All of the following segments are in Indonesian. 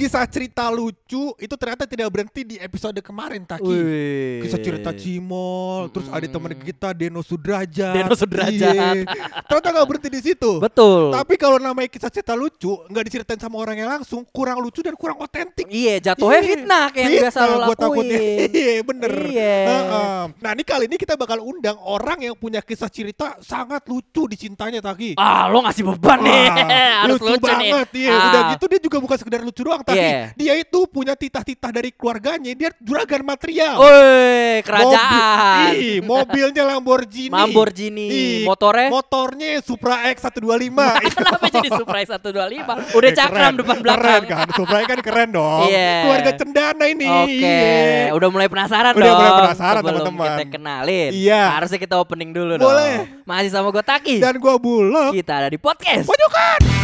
Kisah cerita lucu itu ternyata tidak berhenti di episode kemarin Taki. Wih. Kisah cerita Cimol, terus ada teman kita Deno Sudrajat. Deno Sudrajat. Iya. Ternyata nggak berhenti di situ. Betul. Tapi kalau namanya kisah cerita lucu, nggak diceritain sama orangnya langsung, kurang lucu dan kurang otentik. Iya, jatuhnya Iya. fitnah kayak yang biasa lo lakuin. takutnya. Iya, bener. Iya. Nah, ini kali ini kita bakal undang orang yang punya kisah cerita sangat lucu dicintanya Taki. Ah, lo ngasih beban nih. Harus lucu, nih. banget iya. Ah. Udah gitu dia juga bukan sekedar lucu doang tapi Iya. dia itu punya titah-titah dari keluarganya, dia juragan material. Woi, kerajaan. Mobil, ih, mobilnya Lamborghini. Lamborghini. Ih, Motornya? Motornya Supra X 125. Kenapa jadi Supra 125? Udah Eh, cakram keren. depan belakang. Keren kan, Supra kan keren dong. Iya. Keluarga cendana ini. Oke, Iya. udah mulai penasaran Udah dong. mulai penasaran, teman-teman. kita kenalin. Iya. Harusnya kita opening dulu Boleh. dong. Masih sama gue Taki. Dan gua bulog. Kita ada di podcast. Pojokan.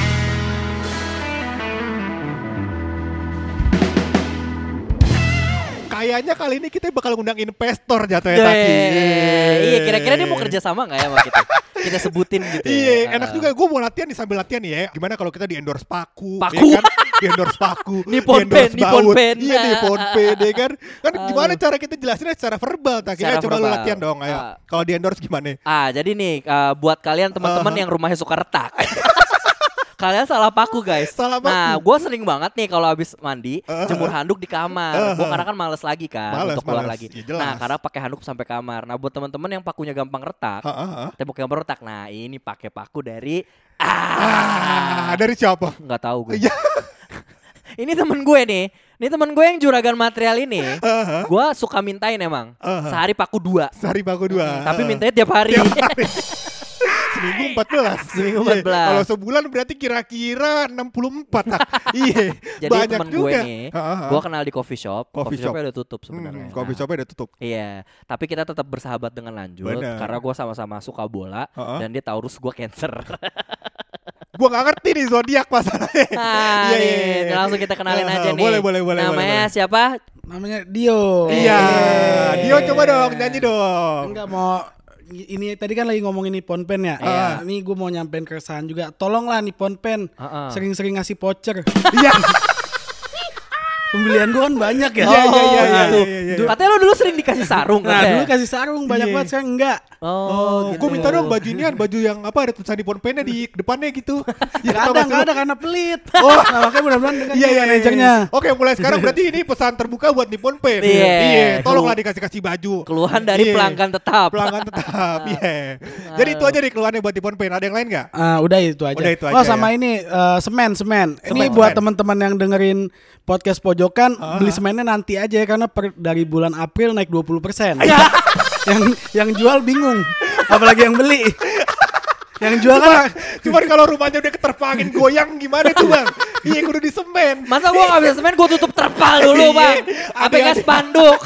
Kayaknya kali ini kita bakal ngundang investor jatuhnya Taki. Iya, kira-kira dia mau kerja sama nggak ya sama kita? Kita sebutin gitu. ya. Iya, enak Ah. juga. Gue mau latihan nih sambil latihan ya. Gimana kalau kita di endorse paku? Paku? ya kan? di endorse paku. Nippon di-endorse Pen, Nippon. Pen. Iya, Nippon Pen, ya kan? Kan gimana Aduh. cara kita jelasinnya secara verbal? Tak Kita coba lu verbal. latihan dong. Ayo. Ah. Kalau di endorse gimana? Ah, jadi nih uh, buat kalian teman-teman Aha. yang rumahnya suka retak. kalian salah paku guys. Salah paku. Nah, gue sering banget nih kalau habis mandi Aha. jemur handuk di kamar. Gue Aha. karena kan males lagi kan Males, untuk keluar males. lagi. Ya, jelas. nah, karena pakai handuk sampai kamar. Nah, buat teman-teman yang pakunya gampang retak, ah, ah. tembok gampang retak. Nah, ini pakai paku dari Ah, ah, dari siapa? nggak tahu gue. Iya. ini temen gue nih. Ini temen gue yang juragan material ini. Ah. Gue suka mintain emang. Aha. Sehari paku dua. Sehari paku dua. Tapi Ah. mintanya tiap hari. Seminggu 14 Seminggu Iya. 14. Kalau sebulan berarti kira-kira 64 tak. Iya Jadi Banyak temen gue juga nih, Ah, ah, ah. gue kenal di coffee shop. Coffee Coffee, shopnya shop. udah tutup sebenarnya. Hmm, Coffee Nah, shopnya udah tutup Iya, tapi kita tetap bersahabat dengan lanjut Bener. karena gue sama-sama suka bola Ah, ah. dan dia Taurus gue Cancer. Gue gak ngerti nih zodiak masalahnya nah, Iya, nih, iya, iya. langsung kita kenalin Ah, aja nih. boleh, boleh, boleh, Namanya boleh, siapa? namanya Dio. Iya Eh. Dio coba dong nyanyi dong Enggak mau ini tadi kan lagi ngomongin Nippon Pen ya. Iya. Ini gue mau nyampein keresahan juga. Tolonglah Nippon Pen Ah, ah. sering-sering ngasih voucher. Iya Pembelian gue kan banyak ya. Iya, iya, iya, iya, gitu. iya, iya. Duh, Katanya lo dulu sering dikasih sarung Nah katanya. dulu kasih sarung banyak Iya. banget sekarang enggak. Oh, Oh, gitu. gue minta dong baju inian, baju yang apa ada tulisan Nippon Pen-nya di depannya gitu. Ya, Gak ada, gak ada karena pelit. Oh. Nah, makanya mudah-mudahan dengan Iya iya iya, manajernya. iya. Oke mulai sekarang berarti ini pesan terbuka buat Nippon Pen. Iya. Tolonglah dikasih kasih baju. Keluhan dari Iya. pelanggan tetap. Pelanggan tetap. Iya. Jadi itu aja nih keluhannya buat Nippon Pen. Ada yang lain nggak? Ah, udah itu aja. Udah itu oh aja sama ya. ini eh, semen semen. Ini buat teman-teman yang dengerin podcast pojokan Ah. beli semennya nanti aja ya karena per, dari bulan April naik 20% Iya. yang yang jual bingung, apalagi yang beli. yang jual kan Cuman kalau rumahnya udah keterpangin goyang gimana tuh bang? Iya kudu di semen. Masa gua gak bisa semen, gua tutup terpal dulu Iya. bang Ada- APK ada. spanduk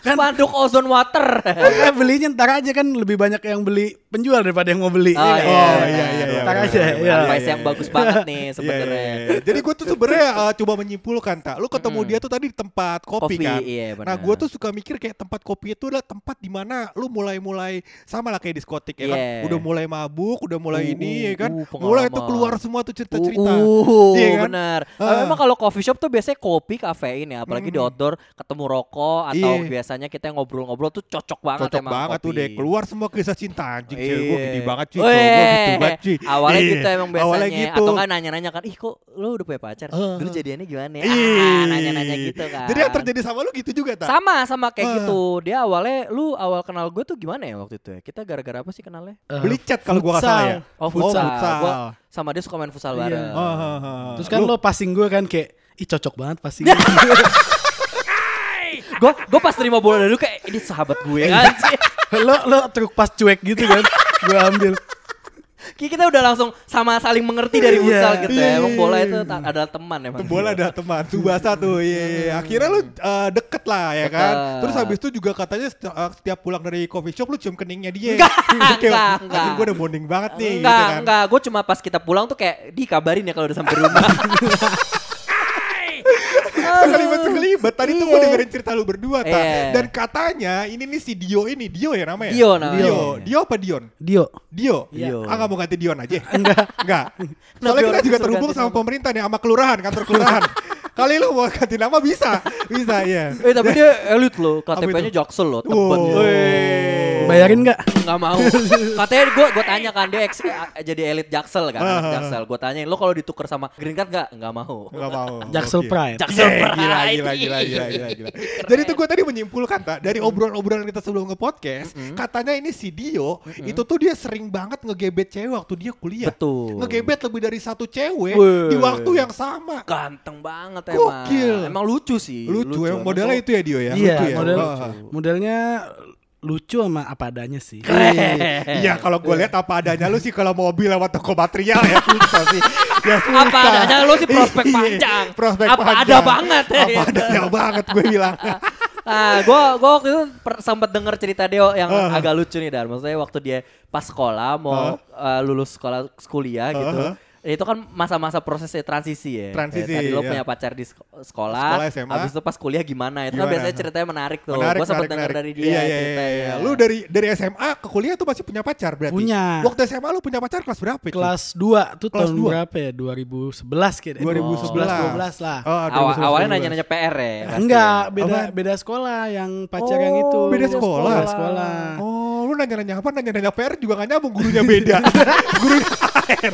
Spanduk ozone water Makanya belinya ntar aja kan lebih banyak yang beli penjual daripada yang mau beli. Oh Iya iya, kan? Oh, iya, iya, iya, Ntar benar, aja, iya. Advice yang bagus banget nih Iya, sebenarnya. iya, iya. Jadi gue tuh sebenarnya uh, coba menyimpulkan tak. Lu ketemu dia tuh tadi di tempat kopi, Kopi, kan. iya, nah benar. gue tuh suka mikir kayak tempat kopi itu adalah tempat di mana lu mulai-mulai sama lah kayak diskotik ya kan. Iya. Udah mulai mabuk, udah mulai Uh, ini uh, ya kan. uh, mulai pengalaman. keluar semua tuh cerita-cerita. Uh, Iya kan? benar. Ah. Memang kalau coffee shop tuh biasanya kopi, kafein ya, apalagi di Mm. outdoor ketemu rokok atau Iya. biasanya kita ngobrol-ngobrol tuh cocok banget Cocok emang banget kopi. tuh deh keluar semua kisah cinta anjing cewek gue Iya. gini banget cuy. Cowok gua gitu banget cuy. Awalnya Iya. gitu emang biasanya Awalnya gitu. atau kan nanya-nanya kan, "Ih kok lu udah punya pacar? Ah, Dulu jadiannya gimana ya?" Ah, nanya-nanya gitu kan. Jadi yang terjadi sama lu gitu juga tak? sama sama kayak Ah. gitu. Dia awalnya lu awal kenal gue tuh gimana ya waktu itu ya? Kita gara-gara apa sih kenalnya? Eh, Beli cat kalau gua nggak salah ya. Oh, futsal. futsal. Gua sama dia suka main futsal Iya. bareng. Ah, ah, ah. Terus kan lo passing gue kan kayak ih cocok banget pasti. Gue gue pas terima bola dari lu kayak ini sahabat gue Iya. kan sih. lo lo truk pas cuek gitu kan. gue ambil. Kita udah langsung sama saling mengerti dari Iya, futsal gitu iya, ya. Emang iya, bola iya. itu adalah teman emang. Bola ada teman, Subasa tuh, iya, iya, iya. Akhirnya lu eh, deket lah ya kan. Deket. Terus habis itu juga katanya eh, setiap pulang dari coffee shop lu cium keningnya dia. Enggak, enggak, "Anjing, enggak. Gue udah bonding banget nih, enggak, gitu kan. enggak. Gue cuma pas kita pulang tuh kayak dikabarin ya kalau udah sampai rumah. Sekelibat sekelibat. Tadi tuh gue Iya. dengerin cerita lu berdua, ta. Iya. Dan katanya ini nih si Dio ini, Dio ya namanya? Dio namanya. Dio, Dio apa Dion? Dio. Dio. Dio. Ah nggak mau ganti Dion aja? Enggak. Enggak. Soalnya kita juga terhubung sama pemerintah nih, sama kelurahan, kantor kelurahan. Kali lu mau ganti nama bisa, bisa ya. eh tapi dia elit loh, Apa KTP-nya? Jaksel loh, tebet Wow. Bayarin nggak? Nggak mau. Katanya gue gue tanya kan dia ex- eh, jadi elit Jaksel kan, anak. Jaksel. Gue tanyain lo kalau ditukar sama Green Card nggak? Nggak mau. Enggak mau. Jaksel Oke. Pride. Jaksel Yeah, Pride. gila, gila, gila, gila, gila, gila. Jadi tuh gue tadi menyimpulkan tak dari obrolan-obrolan kita sebelum nge-podcast, katanya ini si Dio itu tuh dia sering banget ngegebet cewek waktu dia kuliah. Betul. Ngegebet lebih dari satu cewek Wih. di waktu yang sama. Ganteng banget Gokil. emang. Emang lucu sih. Lucu, emang Emang modelnya itu ya Dio ya. Iya, Lucu ya? model Oh. modelnya lucu sama apa adanya sih. Iya kalau gue lihat apa adanya lu sih kalau mobil lewat toko material ya susah sih. Ya susah. Apa adanya lu sih prospek Iya, panjang. Prospek Apa panjang. ada banget ya. Apa adanya banget gue bilang. Nah, gue gua waktu itu sempet denger cerita Deo yang Uh-huh. agak lucu nih Dan. Maksudnya waktu dia pas sekolah mau uh, lulus sekolah kuliah gitu. Itu kan masa-masa prosesnya transisi ya. Transisi, Kayak tadi lo iya. punya pacar di seko- sekolah, Sekolah SMA. habis itu pas kuliah gimana? Itu kan Gimana? biasanya ceritanya menarik tuh. Menarik, Gue sempet menarik, denger menarik. dari dia Iya, iya, ceritanya. iya, iya. Lu dari dari SMA ke kuliah tuh masih punya pacar berarti? Punya. Waktu SMA lu punya pacar kelas berapa itu? Kelas 2 tuh Kelas tahun dua? berapa ya? 2011 kayaknya. 2011. 12 lah. Oh, Awal, 2011. awalnya nanya-nanya PR ya. pasti. Enggak, beda Apaan? beda sekolah yang pacar Oh, yang itu. beda sekolah? Beda sekolah. Oh, nanya-nanya apa? Nanya-nanya PR juga gak nyambung, gurunya beda. gurunya PR.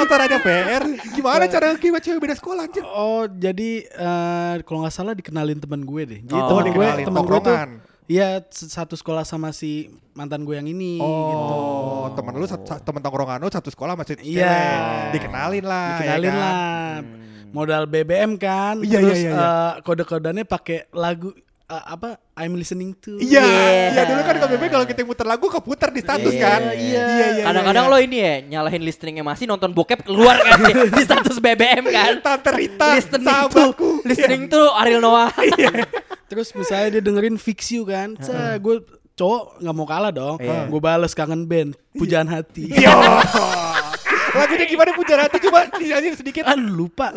Atau nanya PR, gimana cara kibat cewek beda sekolah anjir? Oh, jadi eh, kalau nggak salah dikenalin teman gue deh. Jadi Oh, teman gue, dikenalin, teman gue tuh. Iya, satu sekolah sama si mantan gue yang ini gitu. Oh, temen lu temen tongkrongan lu satu sekolah masih. Iya. Dikenalin lah. Dikenalin ya kan? lah. Modal BBM kan. Iya, terus iya, iya, iya. eh, kode-kodenya pakai lagu eh, apa? I'm listening to. Iya, Iya. iya dulu kan kalau kalau kita muter lagu keputar di status Iya, kan. iya. Kadang-kadang iya. lo ini ya nyalahin listriknya masih nonton bokep keluar kan di status BBM kan. Tante Rita, listening sahabatku. tuh, listening tuh Ariel Noah. Terus misalnya dia dengerin Fix You kan. Saya gue cowok nggak mau kalah dong. Iya. Gue bales kangen band, pujaan hati. Yo. Lagunya gimana pujaan hati coba nyanyi sedikit. Ah lupa.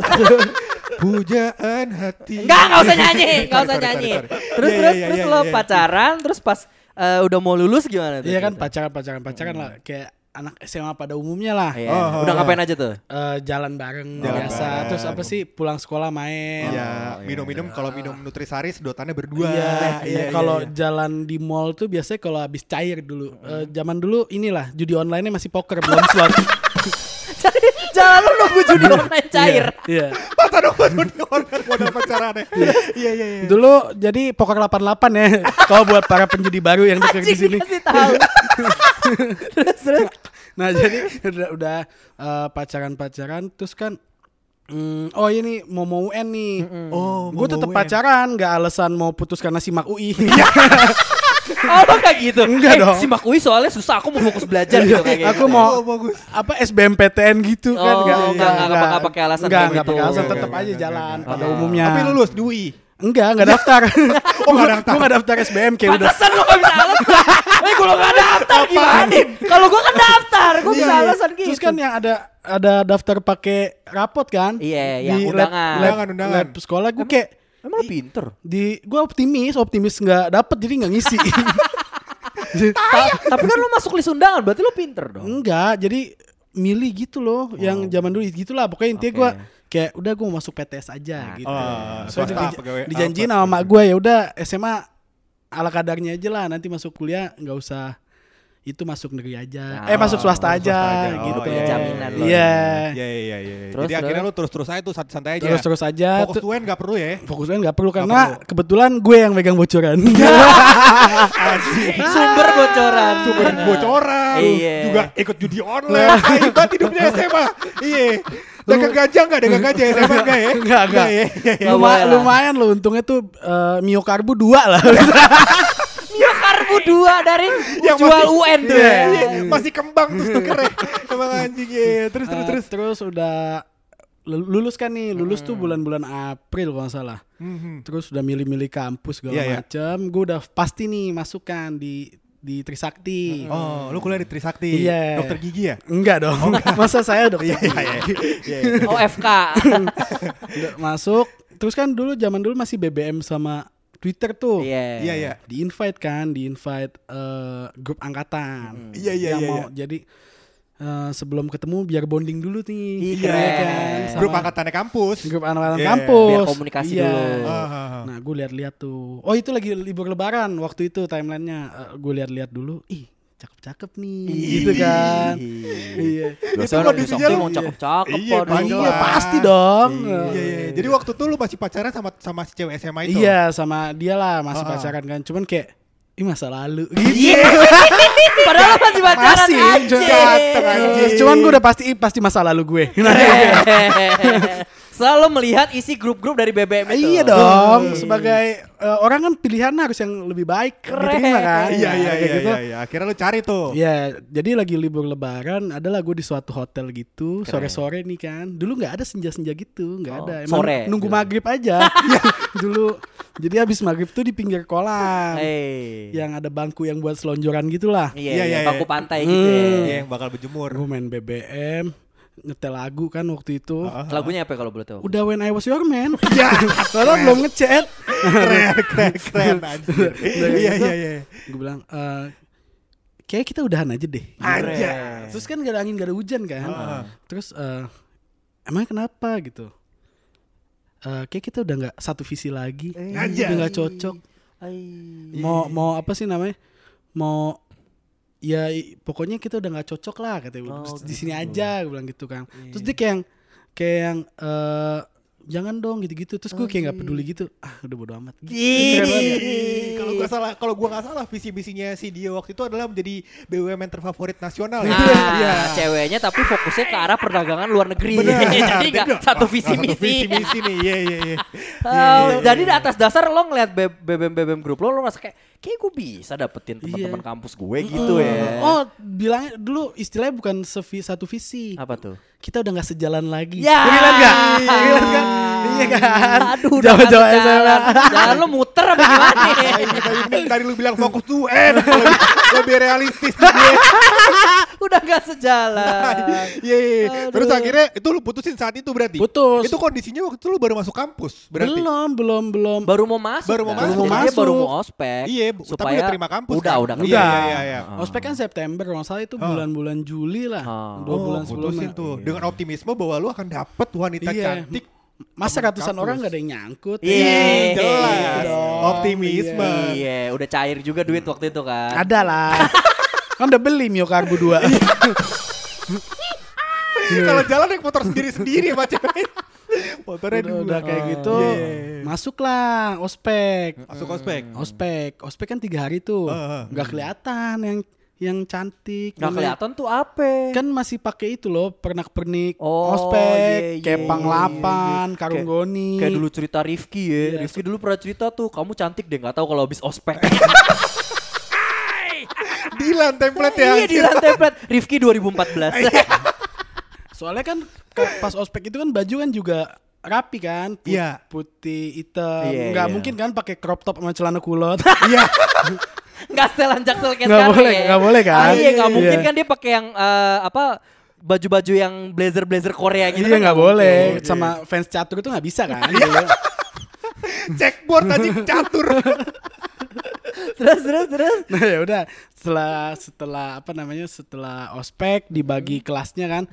Pujaan hati. Enggak, enggak usah nyanyi, enggak usah nyanyi. Terus Iya, terus iya, terus iya, lo pacaran, terus pas eh, udah mau lulus gimana tuh? Iya kan gitu? pacaran pacaran pacaran lah kayak anak SMA pada umumnya lah. Iya. Oh, udah oh, ngapain aja tuh? Eh, jalan bareng Jalan biasa. bareng. Terus apa sih pulang sekolah main. Iya, Oh, minum-minum kalau minum nutrisari sedotannya berdua. Iya, iya, kalau jalan di mall tuh biasanya kalau habis cair dulu. Eh, zaman dulu inilah judi online-nya masih poker belum slot. Nunggu judi online cair. Iya. masa dong baru di order modal pacarannya. Iya, iya, iya. Dulu jadi poker 88 ya. Kalau buat para penjudi baru yang dekat di sini. Tahu. terus terus. Nah, jadi udah, udah eh, pacaran-pacaran terus kan hmm, oh ini mau mau UN nih. Oh, Gue tetap pacaran, nggak alasan mau putus karena simak UI. Oh lo kayak gitu? Enggak eh, dong. Si Makui soalnya susah, aku mau fokus belajar gitu kayak gitu. Aku mau Oh, bagus. apa SBMPTN gitu kan Oh, nggak enggak, enggak, enggak, enggak pakai alasan enggak, enggak gitu. pakai alasan Enggak, tetap enggak, aja enggak, jalan enggak, pada enggak. umumnya Tapi lulus di UI. enggak enggak daftar Oh, nggak daftar. enggak daftar SBM kayak udah Pantesan lo gak bisa alasan. Eh kalau gak daftar gimana? Kalau gue kan daftar, gue bisa Iya, iya. alasan gitu. terus kan yang ada ada daftar pakai rapot kan Iya, lab- undangan. Undangan, undangan. lab sekolah gue kayak Emang lo pinter? di gue optimis optimis nggak dapet jadi nggak ngisi Ta- tapi kan lo masuk list undangan, berarti lo pinter dong. enggak jadi milih gitu loh yang zaman dulu gitulah pokoknya intinya gue Oke. kayak udah gue mau masuk PTS aja gitu Oh, so, swasta, di- pegawai dijanjiin apa? sama mak gue ya udah SMA ala kadarnya aja lah nanti masuk kuliah nggak usah itu masuk negeri aja. Ah, eh masuk swasta Oh, aja swasta aja. Oh, gitu. iya. Jaminan loh. Iya. Iya iya iya. Terus, Jadi akhirnya terus? lu terus-terus aja tuh santai aja. Terus terus aja. Fokus Tuh- UN nggak perlu ya. Fokusnya nggak perlu karena kebetulan gue yang megang bocoran. Sumber bocoran. Sumber bocoran. Iya. Juga ikut judi online. Hebat hidupnya SMA. Iya. Dagang gajah nggak? Dagang gajah SMA nggak ya? Enggak, enggak. ya? Iya, iya. Nggak Luma- boleh lah. lumayan loh untungnya tuh eh, miokarbu dua lah. 2 dari Yang jual masih- UN tuh Iya, ya. iya. Masih kembang tuh stukernya. Emang anjing ya. Terus terus Eh, terus. terus udah lul- lulus kan nih, lulus tuh bulan-bulan April kalau nggak salah. Mhm. Terus udah milih-milih kampus segala Iya, iya. macam. Gue udah pasti nih masukkan di di Trisakti. Oh, lu kuliah di Trisakti. Iya. Dokter gigi ya? Enggak dong. Masa saya dokter iya, iya. Oh FK. Udah masuk. Terus kan dulu zaman dulu masih BBM sama Twitter tuh. Iya. Iya, iya. Di invite kan, di invite eh, grup angkatan. Iya, iya, yang iya, mau iya. jadi eh, sebelum ketemu biar bonding dulu nih. Ih, Iya keren. kan, sama Grup angkatannya kampus. grup anak-anak Iya. kampus. Biar komunikasi Iya. dulu. Ah, ah, ah. Nah, gue lihat-lihat tuh. Oh, itu lagi libur lebaran waktu itu timelinenya. Eh, gue lihat-lihat dulu. Ih, cakep-cakep nih. Gitu kan. Iya. Biasanya Itu orang di kondisinya Sakti lu- mau cakep-cakep Iya. Iya, pasti dong. Iya, iya. Jadi waktu itu lu masih pacaran sama sama si cewek SMA itu. Iya, sama dia lah masih Ah, ah. pacaran kan. Cuman kayak Ih masa lalu Iya. Padahal lo masih pacaran Masih, anjing. Cuman gue udah pasti pasti masa lalu gue Selalu melihat isi grup-grup dari BBM itu. Iya dong Sebagai eh, orang kan pilihan harus yang lebih baik Keren. Diterima kan Iya, iya, Kayak iya, gitu. iya, iya. Akhirnya lu cari tuh. Iya, jadi lagi libur lebaran, adalah gue di suatu hotel gitu, sore-sore nih kan. Dulu nggak ada senja-senja gitu, nggak Oh, ada. Emang sore. nunggu Dulu. maghrib aja. Iya, dulu. Jadi habis maghrib tuh di pinggir kolam, Eh. yang ada bangku yang buat selonjoran gitulah. Iya, Iya, iya, iya, bangku iya. pantai gitu ya. Iya, yang bakal berjemur. Gue main BBM, nyetel lagu kan waktu itu. Ah, Lagunya apa kalau boleh tahu? Udah when I was your man. Iya. Padahal belum ngechat. keren, keren, keren anjir. Iya, iya, iya. Gue bilang, eh kayak kita udahan aja deh. Aja. Terus kan gak ada angin, gak ada hujan kan. Terus eh emangnya kenapa gitu? Eh kayak kita udah nggak satu visi lagi, Aja. udah nggak cocok. Ai. Mau mau apa sih namanya? Mau ya pokoknya kita udah nggak cocok lah katanya. Oh, Terus di sini aja gue bilang gitu kan. Terus dia kayak yang kayak yang eh jangan dong gitu-gitu. Terus gue kayak nggak peduli gitu. Ah udah bodo amat. Ya. Kalau gua salah, kalau gua nggak salah visi misinya si Dio waktu itu adalah menjadi BUMN terfavorit nasional ya. Nah, ceweknya tapi fokusnya ke arah perdagangan luar negeri. Benar. jadi nggak satu visi Satu misi. visi misi nih. Iya, iya, iya. Oh, jadi di atas dasar lo ngeliat BBM BBM grup lo lo merasa kayak kayak gue bisa dapetin teman-teman Iya. kampus gue gitu ya. Oh, bilangnya dulu istilahnya bukan sevi, satu visi. Apa tuh? Kita udah nggak sejalan lagi. Ya. Relate nggak? Relate kan? Iya kan? Aduh, sejalan. SMA. Jalan lo muter apa gimana? Nah, ini tadi, lu bilang fokus tuh eh lebih, lebih realistis dia. udah gak sejalan. Iya, iya, iya. Terus akhirnya itu lu putusin saat itu berarti. Putus. Itu kondisinya waktu itu lu baru masuk kampus berarti. Belum, belum, belum. Baru mau masuk. Baru mau kan? masuk. Jadi Baru dia masuk. baru mau ospek. Iya, bu- tapi supaya udah terima kampus Udah, kan? udah. Iya, Udah. iya, iya. Ah. Ospek kan September, kalau salah itu Ah. bulan-bulan Juli lah. Ah. Dua Oh, bulan putusin sebelumnya. tuh dengan optimisme bahwa lu akan dapet wanita Iya. cantik. Masa ratusan kampus. orang gak ada yang nyangkut. Iya, jelas. gitu dong. Optimisme. Iya, udah cair juga duit waktu itu kan. Ada lah. kan udah beli Mio Karbu 2. Kalau jalan naik motor sendiri-sendiri sama cewek. Motornya udah, dua. udah kayak gitu. Iya, iya, iya. Masuklah ospek. Masuk ospek. Ospek, ospek kan tiga hari tuh, Ah, ah. nggak kelihatan yang yang cantik. Gak kelihatan tuh apa? Kan masih pakai itu loh, pernak-pernik Oh, ospek, iya, kayak iya, panglapan, iya. karung Kayak- goni. Kayak dulu cerita Rifki ya. Iya. Rifki dulu pernah cerita tuh, kamu cantik deh nggak tahu kalau habis ospek. Dilan template ya. iya di lantai plat. Rifki 2014. Soalnya kan pas ospek itu kan baju kan juga rapi kan, put- Iya. putih hitam. Iya, nggak iya. mungkin kan pakai crop top sama celana kulot. Iya. Nggak setelan jaksel kayak Nggak sekarang boleh, ya. nggak boleh kan? Ah, iya, nggak Iya. mungkin kan dia pakai yang eh, apa baju-baju yang blazer-blazer Korea gitu Iya kan nggak boleh, mungkin. sama fans catur itu nggak bisa kan? Iya. Checkboard aja catur. Terus terus terus. Nah ya udah setelah setelah apa namanya setelah ospek dibagi kelasnya kan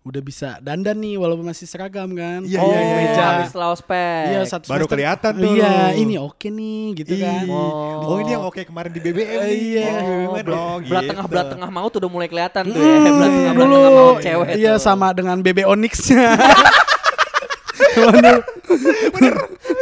udah bisa dandan nih walaupun masih seragam kan. Iya, oh, iya, iya, iya. habis setelah ospek. Iya satu Baru semester. kelihatan tuh Iya ini oke nih gitu kan. Ih. Oh. ini yang oke kemarin di BBM nih. Iya. Oh, Oh, BBM. belat, Oh, belat gitu. tengah belat tengah mau tuh udah mulai kelihatan tuh Hmm, ya. Belat tengah belat dulu tengah mau cewek. iya tuh. sama dengan BB Onyx-nya.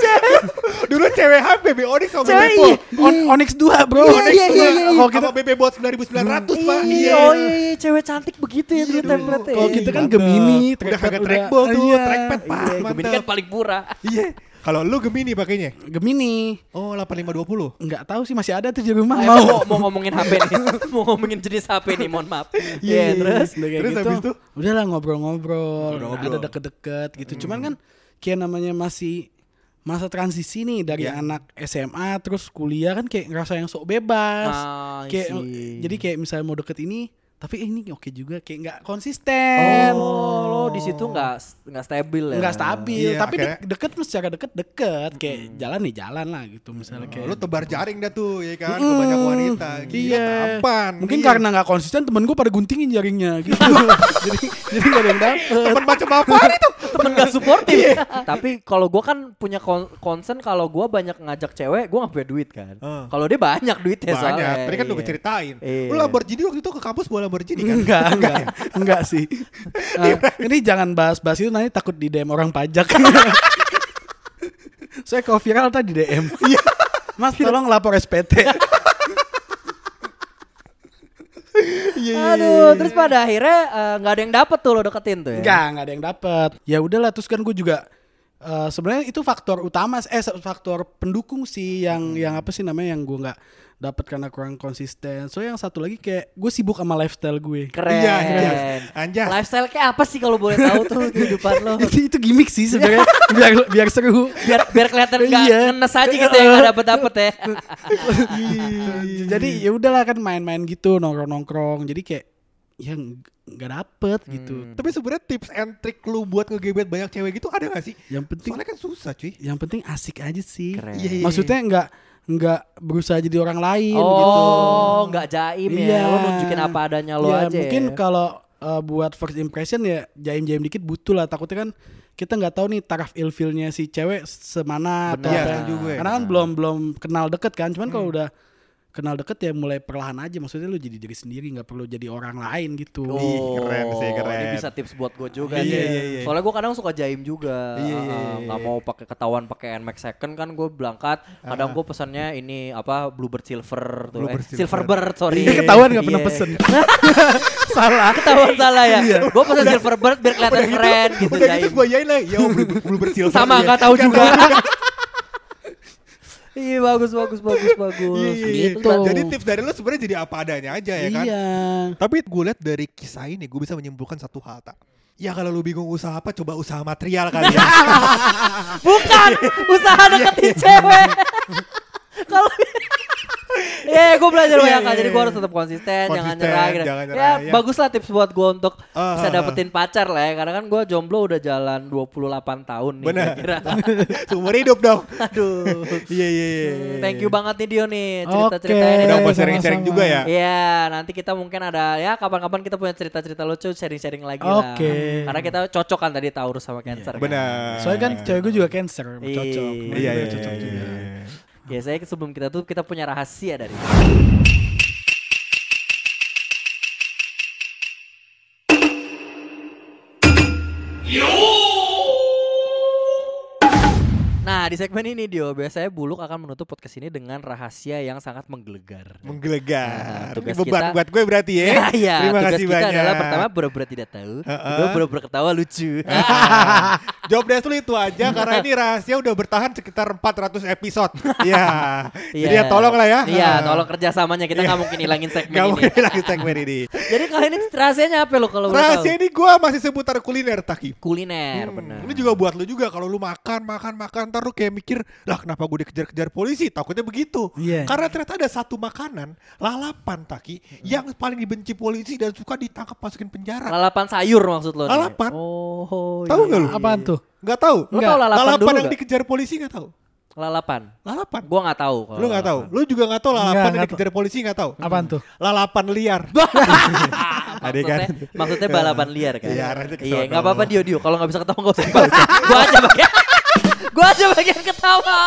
Dulu cewek hype BB Onyx sama BB Pol. iya. On, Onyx 2 bro. Iya, Onyx iya, iya, 2. iya. Kalau kita BB Bot 9900 pak. Iya, oh iya, iya, cewek cantik begitu ya dulu Iya, template kalau Ih, kita kan. Gemini, Udah kagak trackball tuh, iya. trackpad pak. Iya, Gemini mantep. kan paling murah. Iya. Kalau lu Gemini pakainya? Gemini. Oh 8520. Enggak tahu sih masih ada tuh di rumah mau. mau, ngomongin HP nih. mau ngomongin jenis HP nih, mohon maaf. Iya, terus. Udah kayak Terus gitu, habis itu? udahlah ngobrol-ngobrol, Ngobrol-ngobrol. ada deket-deket gitu. Cuman kan kayak namanya masih masa transisi nih dari Iya. anak SMA terus kuliah kan kayak ngerasa yang sok bebas. Ah, kayak jadi kayak misalnya mau deket ini tapi eh, ini oke juga kayak nggak konsisten. Oh, lo di situ nggak nggak stabil ya? nggak stabil Iya, tapi akhirnya- de- deket secara deket deket kayak jalan nih jalan lah gitu misalnya kayak Lu tebar jaring dah tuh ya kan ke Mm, banyak wanita. Gila iya. tampan. Mungkin Iya. karena nggak konsisten temen gue pada guntingin jaringnya gitu. jadi jadi gak ada yang dapet. temen macam apa itu? temen gak suportif. Tapi kalau gue kan punya concern kalau gue banyak ngajak cewek, gue gak punya duit kan. Ah. Kalau dia banyak duitnya Banyak. soalnya. Tadi kan lu Iya. ceritain. Iya. Lu Lamborghini waktu itu ke kampus bawa Lamborghini kan? Enggak, enggak, enggak sih. Eh, ini jangan bahas-bahas itu nanti takut di DM orang pajak. Saya kalau viral tadi DM. Iya. Mas tolong lapor SPT. Iya. Aduh, terus pada akhirnya eh, nggak ada yang dapet tuh lo deketin tuh ya? Enggak, enggak ada yang dapat. Ya udahlah terus kan gue juga eh, sebenarnya itu faktor utama eh faktor pendukung sih yang yang apa sih namanya yang gue nggak dapat karena kurang konsisten. So yang satu lagi kayak gue sibuk sama lifestyle gue. Keren. Iya, anjas. Anjas. Lifestyle kayak apa sih kalau boleh tahu tuh kehidupan lo? itu itu gimmick sih sebenarnya biar biar seru. biar biar kelihatan nggak Iya. ngenes aja gitu ya nggak dapet dapet ya. Jadi ya udahlah kan main-main gitu nongkrong-nongkrong. Jadi kayak ya ng- nggak dapet gitu. Tapi sebenarnya tips and trick lu buat ngegebet banyak cewek gitu ada gak sih? Yang penting Soalnya kan susah cuy. yang penting asik aja sih. Keren. Iya, iya. Maksudnya nggak nggak berusaha jadi orang lain gitu. Oh, nggak jaim ya. Iya. Lo nunjukin apa adanya lo Ya, aja. Mungkin ya. kalau uh, buat first impression ya jaim-jaim dikit butuh lah. Takutnya kan kita nggak tahu nih taraf ilfilnya si cewek semana atau Benar. apa. Iya, yang- juga ya. Karena kan belum belum kenal deket kan. Cuman kalau udah kenal deket ya mulai perlahan aja. Maksudnya lu jadi diri sendiri nggak perlu jadi orang lain gitu. Oh, Ih, keren sih, keren. Ini bisa tips buat gue juga Iya, nih. iya, iya. Soalnya gue kadang suka jaim juga. Iya, iya, Ah, iya, Nggak mau pakai ketahuan pakai Nmax second kan gue berangkat. Kadang gue pesannya ini apa Bluebird silver tuh. Bluebird eh, silver. Silverbird sorry. Dia ketahuan nggak pernah Iya. pesen. Salah. Ketahuan salah ya. Gue pesan Silverbird biar kelihatan keren gitu Udah gitu jaim. gue yain lah. Ya belum bersilver. Sama Iya. nggak tahu juga. Iya bagus bagus bagus bagus. Iya, iya, iya. Gitu. Jadi tips dari lu sebenarnya jadi apa adanya aja ya kan? Iya. Tapi gue lihat dari kisah ini gue bisa menyimpulkan satu hal tak. Ya kalau lu bingung usaha apa coba usaha material kali ya. Bukan usaha deketin cewek. Kalau Ya, gue belajar Iya, banyak iya, kan. Jadi gue iya. harus tetap konsisten, jangan Konsisten, nyerah. Gitu. jangan ya, nyerah, ya. bagus lah tips buat gue untuk Ah, bisa ah, dapetin pacar lah ya. Karena kan gue jomblo udah jalan 28 tahun nih. Bener. kira Seumur hidup dong. Aduh. Iya iya iya. Thank you banget nih Dio nih Oke. cerita-ceritanya. nih. Udah mau sharing-sharing juga ya. Iya, nanti kita mungkin ada ya kapan-kapan kita punya cerita-cerita lucu sharing-sharing lagi lah. Oke. Karena kita cocok kan tadi Taurus sama Cancer. kan. Benar. Soalnya kan cewek gue juga cancer, cocok. Iya, Iya iya Ya saya sebelum kita tuh kita punya rahasia dari Nah di segmen ini Dio biasanya Buluk akan menutup podcast ini dengan rahasia yang sangat menggelegar. Menggelegar. Nah, tugas Ini beban kita- buat gue berarti ya. Ya, iya. Terima tugas kasih kita banyak. adalah pertama pura-pura tidak tahu, kedua pura-pura ketawa lucu. Jawab desk lu itu aja karena ini rahasia udah bertahan sekitar 400 episode. Iya. Jadi ya tolong lah ya. Iya, tolong kerjasamanya kita nggak mungkin hilangin segmen Gak ini. mungkin lagi segmen ini. Jadi kali ini rahasianya apa lo kalau Rahasia ini gue masih seputar kuliner Taki. Kuliner, benar. Ini juga buat lu juga kalau lu makan makan makan ntar lu kayak mikir lah kenapa gue dikejar-kejar polisi takutnya begitu. Iya. Karena ternyata ada satu makanan lalapan Taki yang paling dibenci polisi dan suka ditangkap masukin penjara. Lalapan sayur maksud lo? Lalapan. Oh, Tahu iya. nggak lu? Apaan tuh? Nggak tahu? Lo tahu lalapan dulu yang dikejar polisi nggak tahu? Lalapan. Lalapan. Gua nggak tahu. kalau Lu nggak tahu? lalapan. Lu juga nggak tahu lalapan yang dikejar polisi nggak tahu? Apaan tuh? Lalapan liar. Adik kan? Maksudnya, maksudnya balapan liar kan? Iya, Iya, nggak apa-apa Dio Dio. Kalau nggak bisa ketawa nggak usah gua aja bagian, gua aja bagian ketawa.